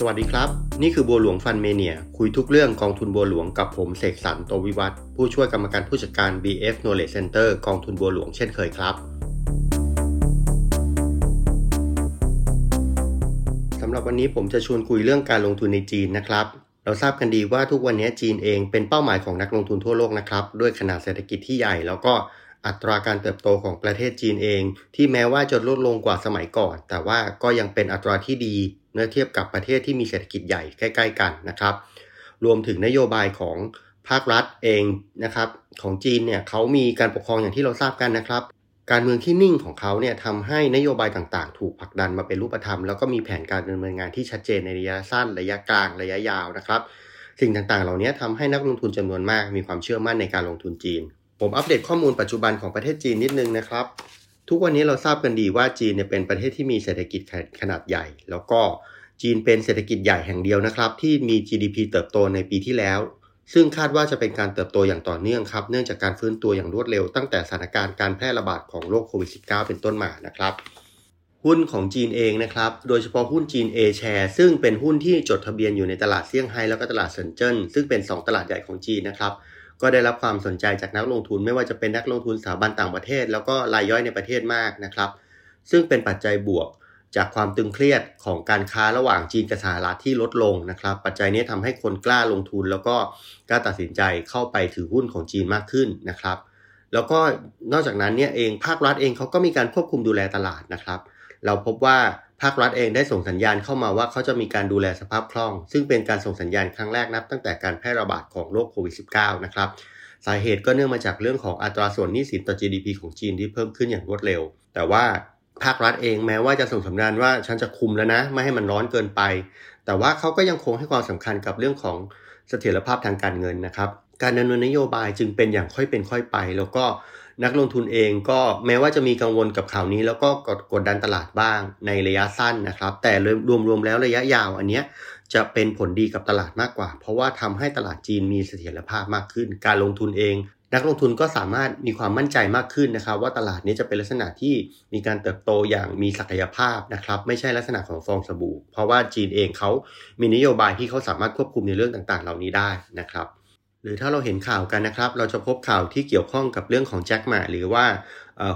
สวัสดีครับ นี่คือบัวหลวงฟันเมเนีย คุยทุกเรื่องกองทุนบัวหลวงกับผมเสกสรรโตวิวัฒผู้ช่วยกรรมการผู้จัดการ BF Knowledge Center กองทุนบัวหลวงเช่นเคยครับสำหรับวันนี้ผมจะชวนคุยเรื่องการลงทุนในจีนนะครับ เราทราบกันดีว่าทุกวันนี้จีนเองเป็นเป้าหมายของนักลงทุนทั่วโลกนะครับด้วยขนาดเศรษฐกิจที่ใหญ่แล้วก็อัตราการเติบโตของประเทศจีนเอง ที่แม้ว่าจะลดลงกว่าสมัยก่อน แต่ว่าก็ยังเป็นอัตราที่ดี เมื่อเทียบกับประเทศที่มีเศรษฐกิจใหญ่ใกล้ ๆ กันนะครับ รวมถึงนโยบายของภาครัฐเองนะครับ ของจีนเนี่ยเขามีการปกครองอย่างที่เราทราบกันนะครับ การเมืองที่นิ่งของเขาเนี่ยทำให้นโยบายต่างๆ ถูกผลักดันมาเป็นรูปธรรม แล้วก็มีแผนการดำเนินงานที่ชัดเจนในระยะสั้นระยะกลางระยะยาวนะครับ สิ่งต่างๆ เหล่านี้ทำให้นักลงทุนจำนวนมากมีความเชื่อมั่นในการลงทุนจีน ผมอัปเดตข้อมูลปัจจุบันของประเทศจีนนิดนึงนะครับ ทุกวันนี้เราทราบกันดีว่าจีนเนี่ยเป็นประเทศที่มีเศรษฐกิจขนาดใหญ่ แล้วก็จีนเป็นเศรษฐกิจใหญ่แห่งเดียวนะครับ ที่มี GDP เติบโตในปีที่แล้ว ซึ่งคาดว่าจะเป็นการเติบโตอย่างต่อเนื่องครับ เนื่องจากการฟื้นตัวอย่างรวดเร็วตั้งแต่สถานการณ์การแพร่ระบาดของโรคโควิด -19 เป็นต้นมานะครับ หุ้นของจีนเองนะครับ โดยเฉพาะหุ้นจีน A share ซึ่งเป็นหุ้นที่จดทะเบียนอยู่ในตลาดเซี่ยงไฮ้แล้วก็ตลาดเซินเจิ้นซึ่งเป็น 2 ตลาดใหญ่ของจีนนะครับ ก็ได้รับความสนใจจากนักลงทุน ไม่ว่าจะเป็นนักลงทุนสถาบันต่างประเทศ แล้วก็รายย่อยในประเทศมากนะครับ ซึ่งเป็นปัจจัยบวกจากความตึงเครียดของการค้าระหว่างจีนกับสหรัฐที่ลดลงนะครับ ปัจจัยนี้ทำให้คนกล้าลงทุน แล้วก็กล้าตัดสินใจเข้าไปถือหุ้นของจีนมากขึ้นนะครับ แล้วก็นอกจากนั้นเนี่ยเองภาครัฐเองเขาก็มีการควบคุมดูแลตลาดนะครับ เราพบว่า ภาครัฐเองได้ส่งสัญญาณเข้ามาว่าเขาจะมีการดูแลสภาพคล่อง ซึ่งเป็นการส่งสัญญาณครั้งแรกนับตั้งแต่การแพร่ระบาดของโรคโควิด -19 นะครับ สาเหตุก็เนื่องมาจากเรื่องของอัตราส่วนหนี้สินต่อ GDP ของจีนที่เพิ่มขึ้นอย่างรวดเร็ว แต่ว่าภาครัฐเองแม้ว่าจะส่งสัญญาณว่าฉันจะคุมแล้วนะ ไม่ให้มันร้อนเกินไป แต่ว่าเขาก็ยังคงให้ความสำคัญกับเรื่องของเสถียรภาพทางการเงินนะครับ การดำเนินนโยบายจึงเป็นอย่างค่อยเป็นค่อยไป แล้วก็ นักลงทุนเองก็แม้ว่าจะมีกังวลกับข่าวนี้ แล้วก็กดกดดันตลาดบ้างในระยะสั้นนะครับ แต่รวมๆแล้วระยะยาวอันเนี้ยจะเป็นผลดีกับตลาดมากกว่า เพราะว่าทำให้ตลาดจีนมีเสถียรภาพมากขึ้น การลงทุนเอง นักลงทุนก็สามารถมีความมั่นใจมากขึ้นนะครับ ว่าตลาดนี้จะเป็นลักษณะที่มีการเติบโตอย่างมีศักยภาพนะครับ ไม่ใช่ลักษณะของฟองสบู่ เพราะว่าจีนเองเขามีนโยบายที่เขาสามารถควบคุมในเรื่องต่างๆ เหล่านี้ได้นะครับ หรือถ้าเราเห็นข่าวกันนะครับ เราจะพบข่าวที่เกี่ยวข้องกับเรื่องของแจ็คหมาหรือว่า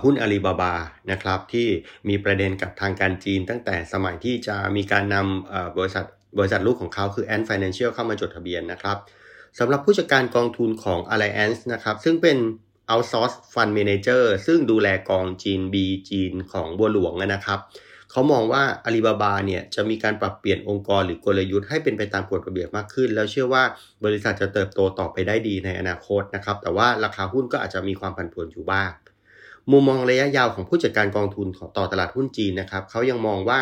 หุ้นอาลีบาบานะครับที่มีประเด็นกับทางการจีนตั้งแต่สมัยที่จะมีการนำบริษัทบริษัทลูกของเขาคือ Ant Financial เข้ามาจดทะเบียนนะครับสำหรับผู้จัดการกองทุนของ Alliance นะครับ ซึ่งเป็น outsource fund manager ซึ่งดูแลกองจีน B จีนของบัวหลวงนะครับ เขามองว่าอาลีบาบาเนี่ยจะมีการปรับเปลี่ยนองค์กรหรือกลยุทธ์ให้เป็นไปตามกฎระเบียบมากขึ้น แล้วเชื่อว่าบริษัทจะเติบโตต่อไปได้ดีในอนาคตนะครับ แต่ว่าราคาหุ้นก็อาจจะมีความผันผวนอยู่บ้าง มุมมองระยะยาวของผู้จัดการกองทุนต่อตลาดหุ้นจีนนะครับเขายังมองว่า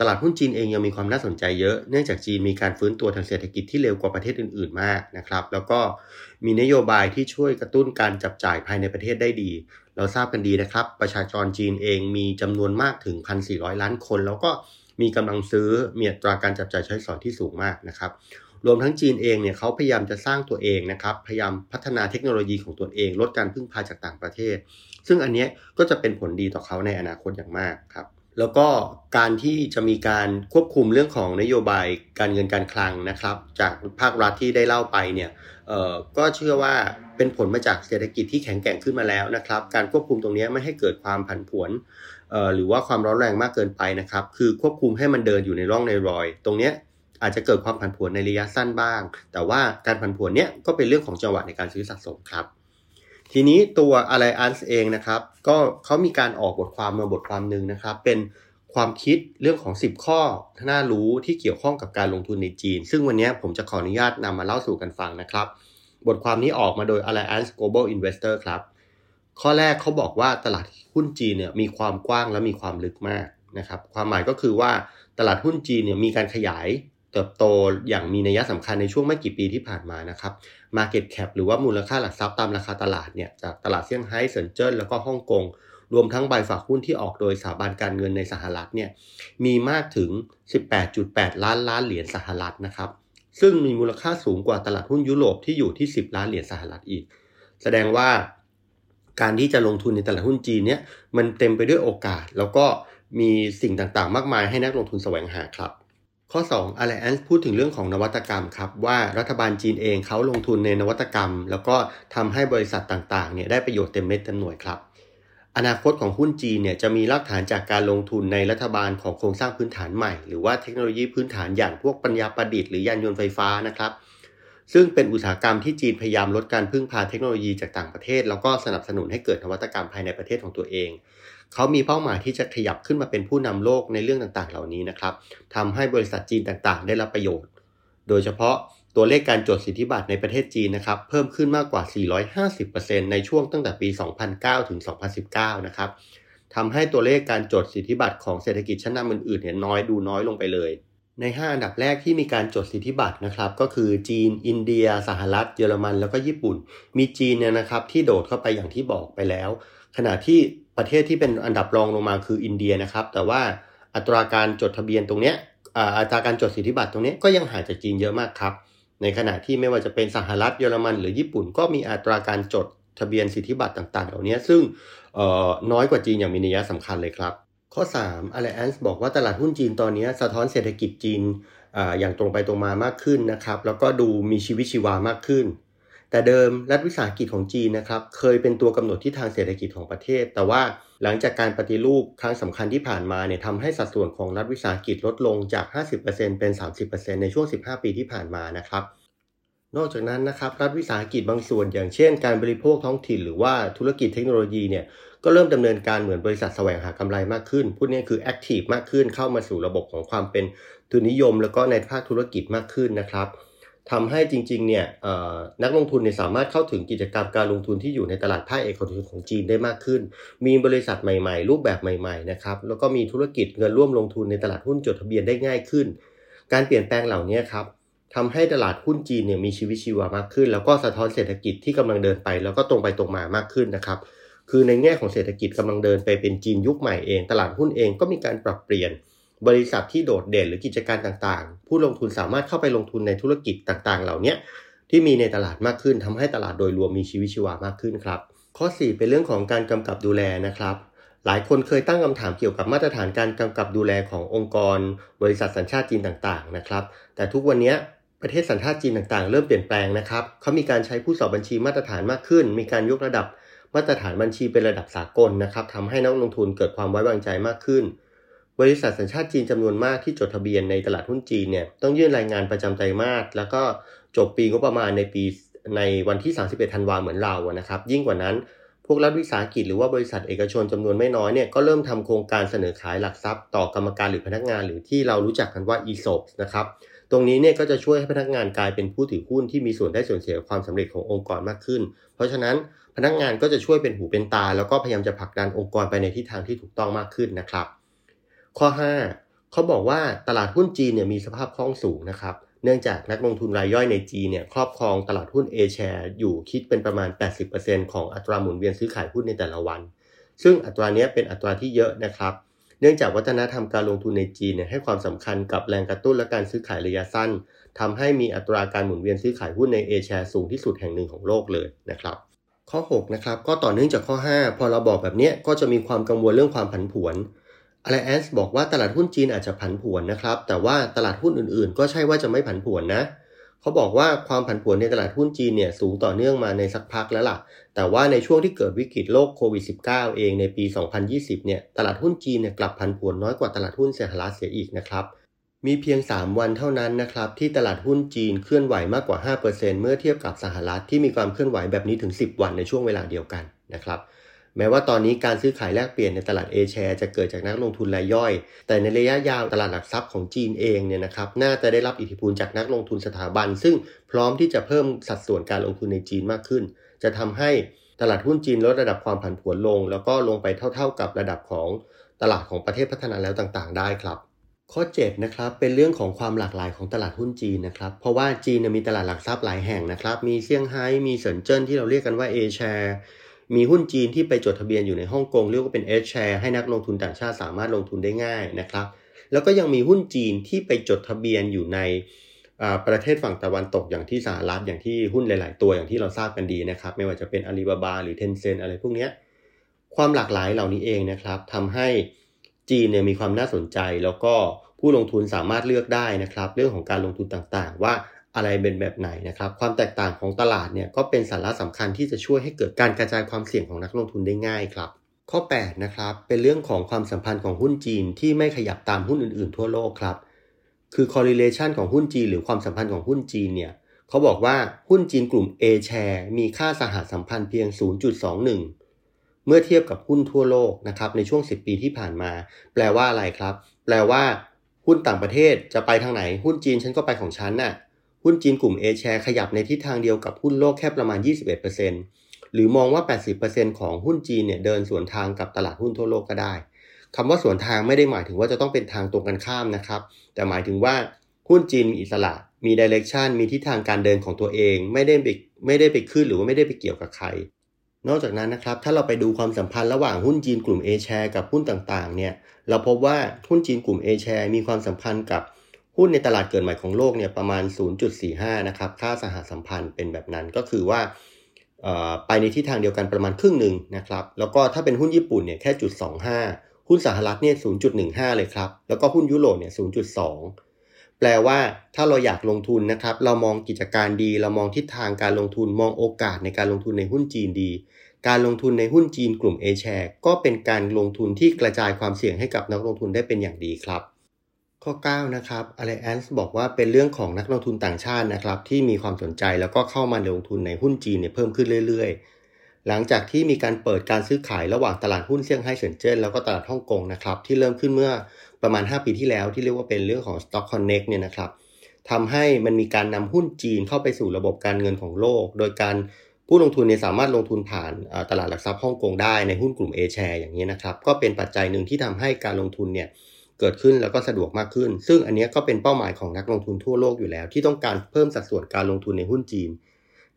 ตลาดหุ้นจีนเองยังมีความน่าสนใจเยอะ เนื่องจากจีนมีการฟื้นตัวทางเศรษฐกิจที่เร็วกว่าประเทศอื่น ๆ มากนะครับ แล้วก็มีนโยบายที่ช่วยกระตุ้นการจับจ่ายภายในประเทศได้ดี เราทราบกันดีนะครับ ประชากรจีนเองมีจำนวนมากถึง 1,400 ล้านคน แล้วก็มีกำลังซื้อมีอัตราการจับจ่ายใช้สอยที่สูงมากนะครับ รวมทั้งจีนเองเนี่ยเขาพยายามจะสร้างตัวเองนะครับ พยายามพัฒนาเทคโนโลยีของตัวเอง ลดการพึ่งพาจากต่างประเทศ ซึ่งอันนี้ก็จะเป็นผลดีต่อเขาในอนาคตอย่างมากครับ แล้วก็การที่จะมีการควบคุมเรื่องของนโยบายการเงินการคลังนะครับ จากภาครัฐที่ได้เล่าไปเนี่ยก็เชื่อว่าเป็นผลมาจากเศรษฐกิจที่แข็งแกร่งขึ้นมาแล้วนะครับ การควบคุมตรงนี้ไม่ให้เกิดความผันผวนหรือว่าความร้อนแรงมากเกินไปนะครับ คือควบคุมให้มันเดินอยู่ในร่องในรอย ตรงนี้อาจจะเกิดความผันผวนในระยะสั้นบ้าง แต่ว่าการผันผวนเนี้ยก็เป็นเรื่องของจังหวะในการซื้อสะสมครับ ทีนี้ตัว Alliance เองนะครับก็เขามีการออกบทความมาบทความหนึ่งนะครับ เป็นความคิดเรื่องของ 10 ข้อน่ารู้ที่เกี่ยวข้องกับการลงทุนในจีน ซึ่งวันนี้ผมจะขออนุญาตนำมาเล่าสู่กันฟังนะครับ บทความนี้ออกมาโดย Alliance Global Investor ครับ ข้อแรกเขาบอกว่าตลาดหุ้นจีนเนี่ยมีความกว้างและมีความลึกมากนะครับ ความหมายก็คือว่าตลาดหุ้นจีนเนี่ยมีการขยาย เติบโตอย่างมีนัยสำคัญในช่วงไม่กี่ปีที่ผ่านมานะครับ Market Cap หรือว่ามูลค่าหลักทรัพย์ตามราคาตลาดเนี่ยจากตลาดเซี่ยงไฮ้เซินเจิ้นแล้วก็ฮ่องกงรวมทั้งใบฝากหุ้นที่ออกโดยสถาบันการเงินในสหรัฐเนี่ยมีมากถึง 18.8 ล้านล้านเหรียญสหรัฐนะครับ ซึ่งมีมูลค่าสูงกว่าตลาดหุ้นยุโรปที่อยู่ที่ 10 ล้านเหรียญสหรัฐอีก แสดงว่าการที่จะลงทุนในตลาดหุ้นจีนเนี่ยมันเต็มไปด้วยโอกาส แล้วก็มีสิ่งต่างๆ มากมายให้นักลงทุนแสวงหาครับ ข้อ 2 Alliance พูดถึงเรื่องของนวัตกรรมครับว่ารัฐบาลจีนเองเขาลงทุนในนวัตกรรม แล้วก็ทำให้บริษัทต่างๆเนี่ยได้ประโยชน์เต็มเม็ดเต็มหน่วยครับ อนาคตของหุ้นจีนเนี่ยจะมีรากฐานจากการลงทุนในรัฐบาลของโครงสร้างพื้นฐานใหม่ หรือว่าเทคโนโลยีพื้นฐานอย่างพวกปัญญาประดิษฐ์หรือยานยนต์ไฟฟ้านะครับ ซึ่งเป็นอุตสาหกรรมที่จีนพยายามลดการพึ่งพาเทคโนโลยีจากต่างประเทศ แล้วก็สนับสนุนให้เกิดนวัตกรรมภายในประเทศของตัวเอง เขามีเป้าหมายที่จะขยับขึ้นมาเป็นผู้นำโลกในเรื่องต่างๆ เหล่านี้นะครับทำให้บริษัทจีนต่างๆ ได้รับประโยชน์ โดยเฉพาะตัวเลขการจดสิทธิบัตรในประเทศจีนนะครับ เพิ่มขึ้นมากกว่า 450%ในช่วงตั้งแต่ปี 2009 ถึง 2019 นะครับทำให้ตัวเลขการจดสิทธิบัตรของเศรษฐกิจชั้นนำอื่นๆเนี่ยน้อยดูน้อยลงไปเลย ใน 5 อันดับแรกที่มีการจดสิทธิบัตรนะครับ ก็คือจีน อินเดีย สหรัฐ เยอรมัน แล้วก็ญี่ปุ่น มีจีนเนี่ยนะครับที่โดดเข้าไปอย่างที่บอกไปแล้ว ขณะที่ประเทศที่เป็นอันดับรองลงมาคืออินเดียนะครับ แต่ว่าอัตราการจดทะเบียนตรงเนี้ยอัตราการจดสิทธิบัตรตรงนี้ก็ยังห่างจากจีนเยอะมากครับ ในขณะที่ไม่ว่าจะเป็นสหรัฐเยอรมัน หรือญี่ปุ่น ก็มีอัตราการจดทะเบียนสิทธิบัตรต่าง ๆ เหล่านี้ซึ่งน้อยกว่าจีนอย่างมีนัยสำคัญเลยครับ ข้อ 3 Alliance บอกว่าตลาดหุ้นจีนตอนนี้สะท้อนเศรษฐกิจจีนออย่างตรงไปตรงมามากขึ้นนะครับ แล้วก็ดูมีชีวิตชีวามากขึ้น แต่เดิมรัฐวิสาหกิจของจีนนะครับ เคยเป็นตัวกำหนดทิศทางเศรษฐกิจของประเทศ แต่ว่าหลังจากการปฏิรูปครั้งสำคัญที่ผ่านมาเนี่ยทำให้สัดส่วนของรัฐวิสาหกิจลดลงจาก 50%เป็น 30%ในช่วง 15 ปีที่ผ่านมานะครับนอกจากนั้นนะครับรัฐวิสาหกิจบางส่วนอย่างเช่น การบริโภคท้องถิ่นหรือว่าธุรกิจเทคโนโลยีเนี่ย ก็เริ่มดำเนินการเหมือนบริษัทแสวงหากำไรมากขึ้น พูดง่ายคือ active มากขึ้น เข้ามาสู่ระบบของความเป็นทุนนิยม แล้วก็ในภาคธุรกิจมากขึ้นนะครับทำให้จริงๆเนี่ยนักลงทุนเนี่ยสามารถเข้าถึงกิจกรรมการลงทุนที่อยู่ในตลาดภาคเอกชนของจีนได้มากขึ้น มีบริษัทใหม่ๆ รูปแบบใหม่ๆนะครับแล้วก็มีธุรกิจเงินร่วมลงทุนในตลาดหุ้นจดทะเบียนได้ง่ายขึ้น การเปลี่ยนแปลงเหล่านี้ครับทำให้ตลาดหุ้นจีนเนี่ยมีชีวิตชีวามากขึ้น แล้วก็สะท้อนเศรษฐกิจที่กำลังเดินไป แล้วก็ตรงไปตรงมามากขึ้นนะครับ คือในแง่ของเศรษฐกิจกำลังเดินไปเป็นจีนยุคใหม่เอง ตลาดหุ้นเองก็มีการปรับเปลี่ยน บริษัทที่โดดเด่นหรือกิจการต่างๆ ผู้ลงทุนสามารถเข้าไปลงทุนในธุรกิจต่างๆ เหล่านี้ที่มีในตลาดมากขึ้นทำให้ตลาดโดยรวมมีชีวิตชีวามากขึ้นครับ ข้อ 4 เป็นเรื่องของการกำกับดูแลนะครับหลายคนเคยตั้งคำถามเกี่ยวกับมาตรฐานการกำกับดูแลขององค์กร บริษัทสัญชาติจีนต่างๆนะครับ แต่ทุกวันนี้ประเทศสัญชาติจีนต่างๆ เริ่มเปลี่ยนแปลงนะครับเขามีการใช้ผู้สอบบัญชีมาตรฐานมากขึ้น มีการยกระดับ มาตรฐานบัญชีเป็นระดับสากลนะครับทำให้นักลงทุนเกิดความไว้วางใจมากขึ้น บริษัทสัญชาติจีนจำนวนมากที่จดทะเบียนในตลาดหุ้นจีนเนี่ยต้องยื่นรายงานประจำไตรมาสแล้วก็จบปีงบประมาณในปีในวันที่ 31 ธันวาเหมือนเรานะครับ ยิ่งกว่านั้น พวกรัฐวิสาหกิจหรือว่าบริษัทเอกชนจำนวนไม่น้อยเนี่ยก็เริ่มทำโครงการเสนอขายหลักทรัพย์ ต่อกรรมการหรือพนักงานหรือที่เรารู้จักกันว่า ESOP นะครับตรงนี้เนี่ยก็จะช่วยให้พนักงานกลายเป็นผู้ถือหุ้นที่มีส่วนได้ส่วนเสียความสำเร็จขององค์กรมากขึ้น เพราะฉะนั้น พนักงานก็จะช่วยเป็นหูเป็นตา แล้วก็พยายามจะผลักดันองค์กรไปในทิศทางที่ถูกต้องมากขึ้นนะครับ ข้อ 5 เขาบอกว่าตลาดหุ้นจีนเนี่ยมีสภาพคล่องสูงนะครับ เนื่องจากนักลงทุนรายย่อยในจีนเนี่ยครอบครองตลาดหุ้น A share อยู่คิดเป็นประมาณ 80%ของอัตราหมุนเวียนซื้อขายหุ้นในแต่ละวัน ซึ่งอัตรานี้เป็นอัตราที่เยอะนะครับ เนื่องจากวัฒนธรรมการลงทุนในจีนเนี่ยให้ความสำคัญกับแรงกระตุ้นและการซื้อขายระยะสั้นทำให้มีอัตราการหมุนเวียนซื้อขายหุ้นใน A share สูงที่สุดแห่งหนึ่งของโลกเลยนะครับ ข้อ6นะครับก็ต่อเนื่องจากข้อ 5 พอเราบอกแบบนี้ก็จะมีความกังวลเรื่องความผันผวน Alliance บอกว่าตลาดหุ้นจีนอาจจะผันผวนนะครับ แต่ว่าตลาดหุ้นอื่นๆ ก็ใช่ว่าจะไม่ผันผวนนะเขาบอกว่าความผันผวนในตลาดหุ้นจีนเนี่ยสูงต่อเนื่องมาในสักพักแล้วล่ะ แต่ว่าในช่วงที่เกิดวิกฤตโรคโควิด -19 เองในปี 2020 เนี่ยตลาดหุ้นจีนเนี่ยกลับผันผวนน้อยกว่าตลาดหุ้นสหรัฐเสียอีกนะครับ มีเพียง 3 วันเท่านั้นนะครับที่ตลาดหุ้นจีนเคลื่อนไหวมากกว่า 5%เมื่อเทียบกับสหรัฐที่มีความเคลื่อนไหวแบบนี้ถึง 10 วันในช่วงเวลาเดียวกันนะครับแม้ว่าตอนนี้การซื้อขายแลกเปลี่ยนในตลาดเอแชร์จะเกิดจากนักลงทุนรายย่อย แต่ในระยะยาวตลาดหลักทรัพย์ของจีนเองเนี่ยนะครับน่าจะได้รับอิทธิพลจากนักลงทุนสถาบัน ซึ่งพร้อมที่จะเพิ่มสัดส่วนการลงทุนในจีนมากขึ้น จะทำให้ตลาดหุ้นจีนลดระดับความผันผวนลง แล้วก็ลงไปเท่า ๆกับระดับของตลาดของประเทศพัฒนาแล้วต่างๆ ได้ครับ ข้อ7นะครับเป็นเรื่องของความหลากหลายของตลาดหุ้นจีนนะครับเพราะว่าจีนมีตลาดหลักทรัพย์หลายแห่งนะครับ มีเซี่ยงไฮ้มีเซินเจิ้นที่เราเรียกกันว่าเอแชร์มีหุ้นจีนที่ไปจดทะเบียนอยู่ในฮ่องกงเรียกว่าเป็น H share ให้นักลงทุนต่างชาติสามารถลงทุนได้ง่ายนะครับ แล้วก็ยังมีหุ้นจีนที่ไปจดทะเบียนอยู่ในประเทศฝั่งตะวันตกอย่างที่สหรัฐอย่างที่หุ้นหลาย ๆ ตัวอย่างที่เราทราบกันดีนะครับ ไม่ว่าจะเป็นอาลีบาบาหรือเทนเซ n อะไรพวกนี้ความหลากหลายเหล่านี้เองนะครับทำให้ จีนเนี่ยมีความน่าสนใจ แล้วก็ผู้ลงทุนสามารถเลือกได้นะครับ เรื่องของการลงทุนต่างๆ ว่าอะไรเป็นแบบไหนนะครับ ความแตกต่างของตลาดเนี่ยก็เป็นสาระสำคัญที่จะช่วยให้เกิดการกระจายความเสี่ยงของนักลงทุนได้ง่ายครับข้อ8นะครับเป็นเรื่องของความสัมพันธ์ของหุ้นจีนที่ไม่ขยับตามหุ้นอื่นๆ ทั่วโลกครับคือ correlation ของหุ้นจีน หรือความสัมพันธ์ของหุ้นจีนเนี่ยเขาบอกว่าหุ้นจีนกลุ่ม A share มีค่าสหสัมพันธ์เพียง 0.21 เมื่อเทียบกับหุ้นทั่วโลกนะครับในช่วง 10 ปีที่ผ่านมา แปลว่าอะไรครับ แปลว่าหุ้นต่างประเทศจะไปทางไหน หุ้นจีนฉันก็ไปของฉันน่ะหุ้นจีนกลุ่ม A share ขยับในทิศทางเดียวกับหุ้นโลกแค่ประมาณ 21%หรือมองว่า 80%ของหุ้นจีนเนี่ยเดินสวนทางกับตลาดหุ้นทั่วโลกก็ได้คำว่าสวนทางไม่ได้หมายถึงว่าจะต้องเป็นทางตรงกันข้ามนะครับ แต่หมายถึงว่าหุ้นจีนมีอิสระ มีดิเรกชันมีทิศทางการเดินของตัวเอง ไม่ได้ไปไม่ได้ไปขึ้นหรือว่าไม่ได้ไปเกี่ยวกับใคร นอกจากนั้นนะครับถ้าเราไปดูความสัมพันธ์ระหว่างหุ้นจีนกลุ่ม A share กับหุ้นต่างๆเนี่ยเราพบว่าหุ้นจีนกลุ่ม A share มีความสัมพันธ์กับหุ้นในตลาดเกิดใหม่ของโลกเนี่ยประมาณ 0.45 นะครับค่าสหสัมพันธ์เป็นแบบนั้นก็คือว่าไปในทิศทางเดียวกันประมาณครึ่งหนึ่งนะครับแล้วก็ถ้าเป็นหุ้นญี่ปุ่นเนี่ยแค่จุด25 หุ้นสหรัฐเนี่ย 0.15 เลยครับแล้วก็หุ้นยุโรปเนี่ย 0.2 แปลว่าถ้าเราอยากลงทุนนะครับ เรามองกิจการดี เรามองทิศทางการลงทุนมองโอกาสในการลงทุนในหุ้นจีนดี การลงทุนในหุ้นจีนกลุ่ม A share ก็เป็นการลงทุนที่กระจายความเสี่ยงให้กับนักลงทุนได้เป็นอย่างดีครับ ข้อ 9 นะครับ Allianz บอกว่าเป็นเรื่องของนักลงทุนต่างชาตินะครับ ที่มีความสนใจแล้วก็เข้ามาลงทุนในหุ้นจีนเนี่ยเพิ่มขึ้นเรื่อย ๆ หลังจากที่มีการเปิดการซื้อขายระหว่างตลาดหุ้นเซี่ยงไฮ้เซินเจิ้นแล้วก็ตลาดฮ่องกงนะครับที่เริ่มขึ้นเมื่อ ประมาณ 5 ปีที่แล้วที่เรียกว่าเป็นเรื่องของ Stock Connect เนี่ยนะครับทำให้มันมีการนำหุ้นจีนเข้าไปสู่ระบบการเงินของโลก โดยการผู้ลงทุนเนี่ยสามารถลงทุนผ่านตลาดหลักทรัพย์ฮ่องกงได้ในหุ้นกลุ่ม A share อย่างนี้นะครับ ก็เป็นปัจจัยหนึ่งที่ทำให้การลงทุนเนี่ยเกิดขึ้นแล้วก็สะดวกมากขึ้น ซึ่งอันนี้ก็เป็นเป้าหมายของนักลงทุนทั่วโลกอยู่แล้ว ที่ต้องการเพิ่มสัดส่วนการลงทุนในหุ้นจีน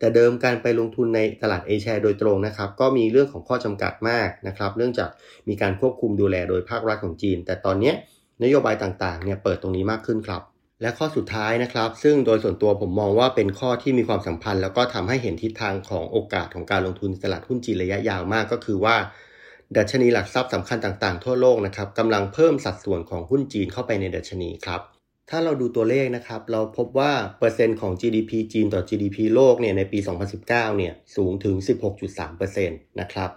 แต่เดิมการไปลงทุนในตลาด A share โดยตรงนะครับ ก็มีเรื่องของข้อจำกัดมากนะครับ เนื่องจากมีการควบคุมดูแลโดยภาครัฐของจีน แต่ตอนนี้นโยบายต่างๆเนี่ยเปิดตรงนี้มากขึ้นครับ และข้อสุดท้ายนะครับ ซึ่งโดยส่วนตัวผมมองว่าเป็นข้อที่มีความสัมพันธ์ แล้วก็ทำให้เห็นทิศทางของโอกาสของการลงทุนตลาดหุ้นจีนระยะยาวมากก็คือว่า ดัชนีหลักทรัพย์สำคัญต่างๆ ทั่วโลกนะครับกำลังเพิ่มสัดส่วนของหุ้นจีนเข้าไปในดัชนีครับ ถ้าเราดูตัวเลขนะครับ เราพบว่าเปอร์เซ็นต์ของ GDP จีนต่อ GDP โลกเนี่ยในปี 2019 เนี่ยสูงถึง 16.3%นะครับ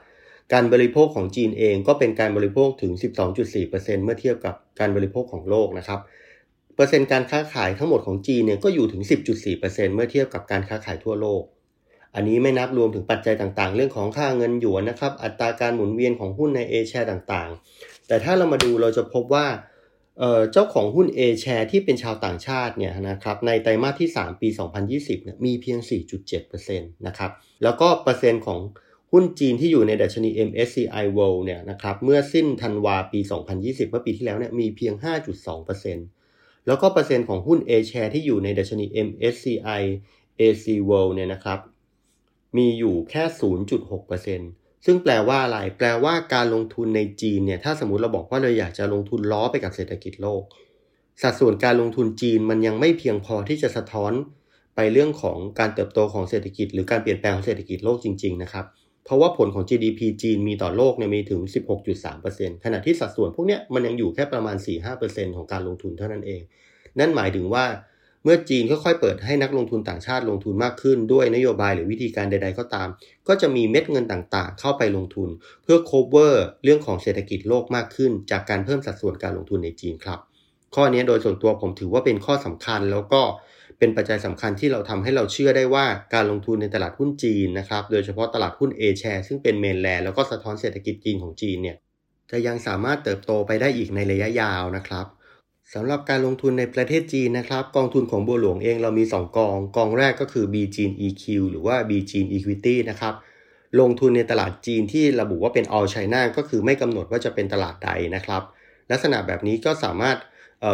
การบริโภคของจีนเองก็เป็นการบริโภคถึง 12.4%เมื่อเทียบกับการบริโภคของโลกนะครับ เปอร์เซ็นต์การค้าขายทั้งหมดของจีนเนี่ยก็อยู่ถึง 10.4%เมื่อเทียบกับการค้าขายทั่วโลก อันนี้ไม่นับรวมถึงปัจจัยต่างๆ เรื่องของค่าเงินหยวนนะครับ อัตราการหมุนเวียนของหุ้นในเอแชร์ต่างๆ แต่ถ้าเรามาดูเราจะพบว่า เจ้าของหุ้น A share ที่เป็นชาวต่างชาติเนี่ยนะครับในไตรมาสที่ 3 ปี 2020เนี่ยมีเพียง 4.7%นะครับแล้วก็เปอร์เซ็นต์ของหุ้นจีนที่อยู่ในดัชนี MSCI World เนี่ยนะครับเมื่อสิ้นธันวาปี 2020 เมื่อปีที่แล้วเนี่ยมีเพียง 5.2%แล้วก็เปอร์เซ็นต์ของหุ้น A share ที่อยู่ในดัชนี MSCI AC World เนี่ยนะครับมีอยู่แค่ 0.6% ซึ่งแปลว่าอะไร แปลว่าการลงทุนในจีนเนี่ย ถ้าสมมติเราบอกว่าเราอยากจะลงทุนล้อไปกับเศรษฐกิจโลก สัดส่วนการลงทุนจีนมันยังไม่เพียงพอที่จะสะท้อนไปเรื่องของการเติบโตของเศรษฐกิจ หรือการเปลี่ยนแปลงของเศรษฐกิจโลกจริง ๆ นะครับ เพราะว่าผลของ GDP จีนมีต่อโลกเนี่ยมีถึง 16.3%ขณะที่สัดส่วนพวกนี้มันยังอยู่แค่ประมาณ 4-5%ของการลงทุนเท่านั้นเอง นั่นหมายถึงว่า เมื่อจีนค่อยๆเปิดให้นักลงทุนต่างชาติลงทุนมากขึ้น ด้วยนโยบายหรือวิธีการใด ๆ ก็ตาม ก็จะมีเม็ดเงินต่างๆ เข้าไปลงทุน เพื่อ cover เรื่องของเศรษฐกิจโลกมากขึ้น จากการเพิ่มสัดส่วนการลงทุนในจีนครับ ข้อนี้โดยส่วนตัวผมถือว่าเป็นข้อสำคัญแล้วก็เป็นปัจจัยสำคัญที่เราทำให้เราเชื่อได้ว่าการลงทุนในตลาดหุ้นจีนนะครับ โดยเฉพาะตลาดหุ้น A share ซึ่งเป็นเมนแลนด์แล้วก็สะท้อนเศรษฐกิจจีนของจีนเนี่ยจะยังสามารถเติบโตไปได้อีกในระยะยาวนะครับ สำหรับการลงทุนในประเทศจีนนะครับ กองทุนของบัวหลวงเองเรามี 2 กอง กองแรกก็คือ B จีน EQ หรือว่า B จีน Equity นะครับลงทุนในตลาดจีนที่ระบุว่าเป็น all China ก็คือไม่กำหนดว่าจะเป็นตลาดใดนะครับ ลักษณะแบบนี้ก็สามารถ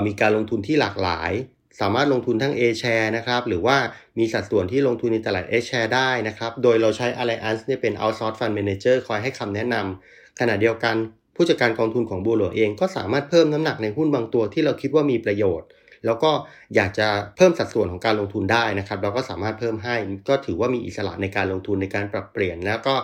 มีการลงทุนที่หลากหลาย สามารถลงทุนทั้ง A share นะครับหรือว่ามีสัดส่วนที่ลงทุนในตลาด A share ได้นะครับ โดยเราใช้ Alliance เนี่ยเป็น outsource fund manager คอยให้คำแนะนำขณะเดียวกัน ผู้จัดการกองทุนของบูโรเองก็สามารถเพิ่มน้ำหนักในหุ้นบางตัวที่เราคิดว่ามีประโยชน์ แล้วก็อยากจะเพิ่มสัดส่วนของการลงทุนได้นะครับ เราก็สามารถเพิ่มให้ก็ถือว่ามีอิสระในการลงทุนในการปรับเปลี่ยน แล้วก็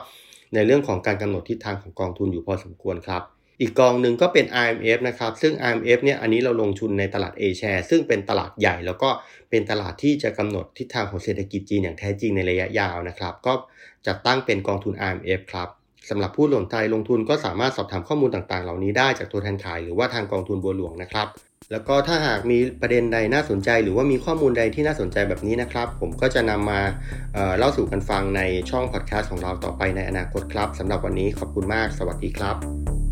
ในเรื่องของการกำหนดทิศทางของกองทุนอยู่พอสมควรครับอีกกองหนึ่งก็เป็น IMF นะครับ ซึ่ง IMF เนี่ย อันนี้เราลงทุนในตลาด A share ซึ่งเป็นตลาดใหญ่ แล้วก็เป็นตลาดที่จะกำหนดทิศทางของเศรษฐกิจจีนอย่างแท้จริงในระยะยาวนะครับ ก็จัดตั้งเป็นกองทุน IMF ครับ สำหรับผู้ลงใจลงทุนก็สามารถสอบถามข้อมูลต่างๆ เหล่านี้ได้จากตัวแทนขายหรือว่าทางกองทุนบัวหลวงนะครับ แล้วก็ถ้าหากมีประเด็นใดน่าสนใจ หรือว่ามีข้อมูลใดที่น่าสนใจแบบนี้นะครับ ผมก็จะนำมาเเล่าสู่กันฟังในช่องพอดแคสต์ของเราต่อไปในอนาคตครับสำหรับวันนี้ขอบคุณมาก สวัสดีครับ